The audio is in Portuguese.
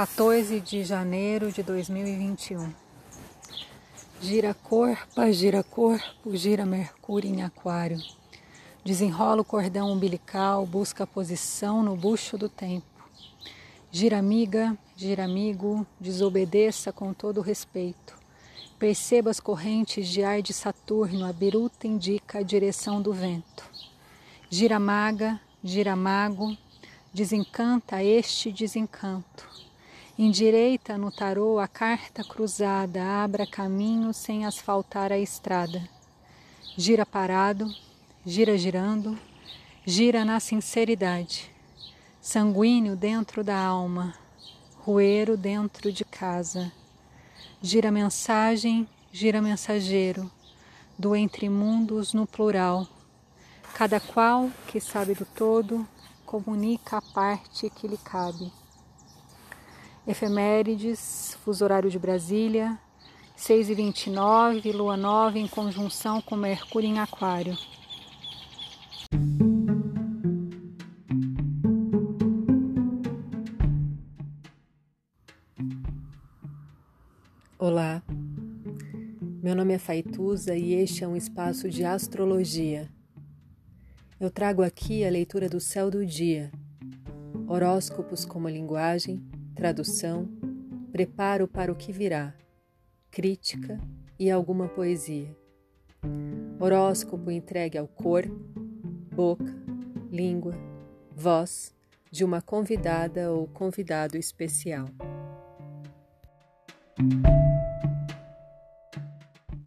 14 de janeiro de 2021. Gira corpo, gira corpo, gira Mercúrio em Aquário. Desenrola o cordão umbilical, busca a posição no bucho do tempo. Gira amiga, gira amigo, desobedeça com todo respeito. Perceba as correntes de ar de Saturno, a biruta indica a direção do vento. Gira maga, gira mago, desencanta este desencanto. Endireita no tarô a carta cruzada, abra caminho sem asfaltar a estrada. Gira parado, gira girando, gira na sinceridade. Sanguíneo dentro da alma, roeiro dentro de casa. Gira mensagem, gira mensageiro, do entre mundos no plural. Cada qual que sabe do todo, comunica a parte que lhe cabe. Efemérides, fuso horário de Brasília, 6 e 29, lua nova em conjunção com Mercúrio em Aquário. Olá, meu nome é Faituza e este é um espaço de astrologia. Eu trago aqui a leitura do céu do dia, horóscopos como linguagem tradução, preparo para o que virá, crítica e alguma poesia. Horóscopo entregue ao cor, boca, língua, voz de uma convidada ou convidado especial.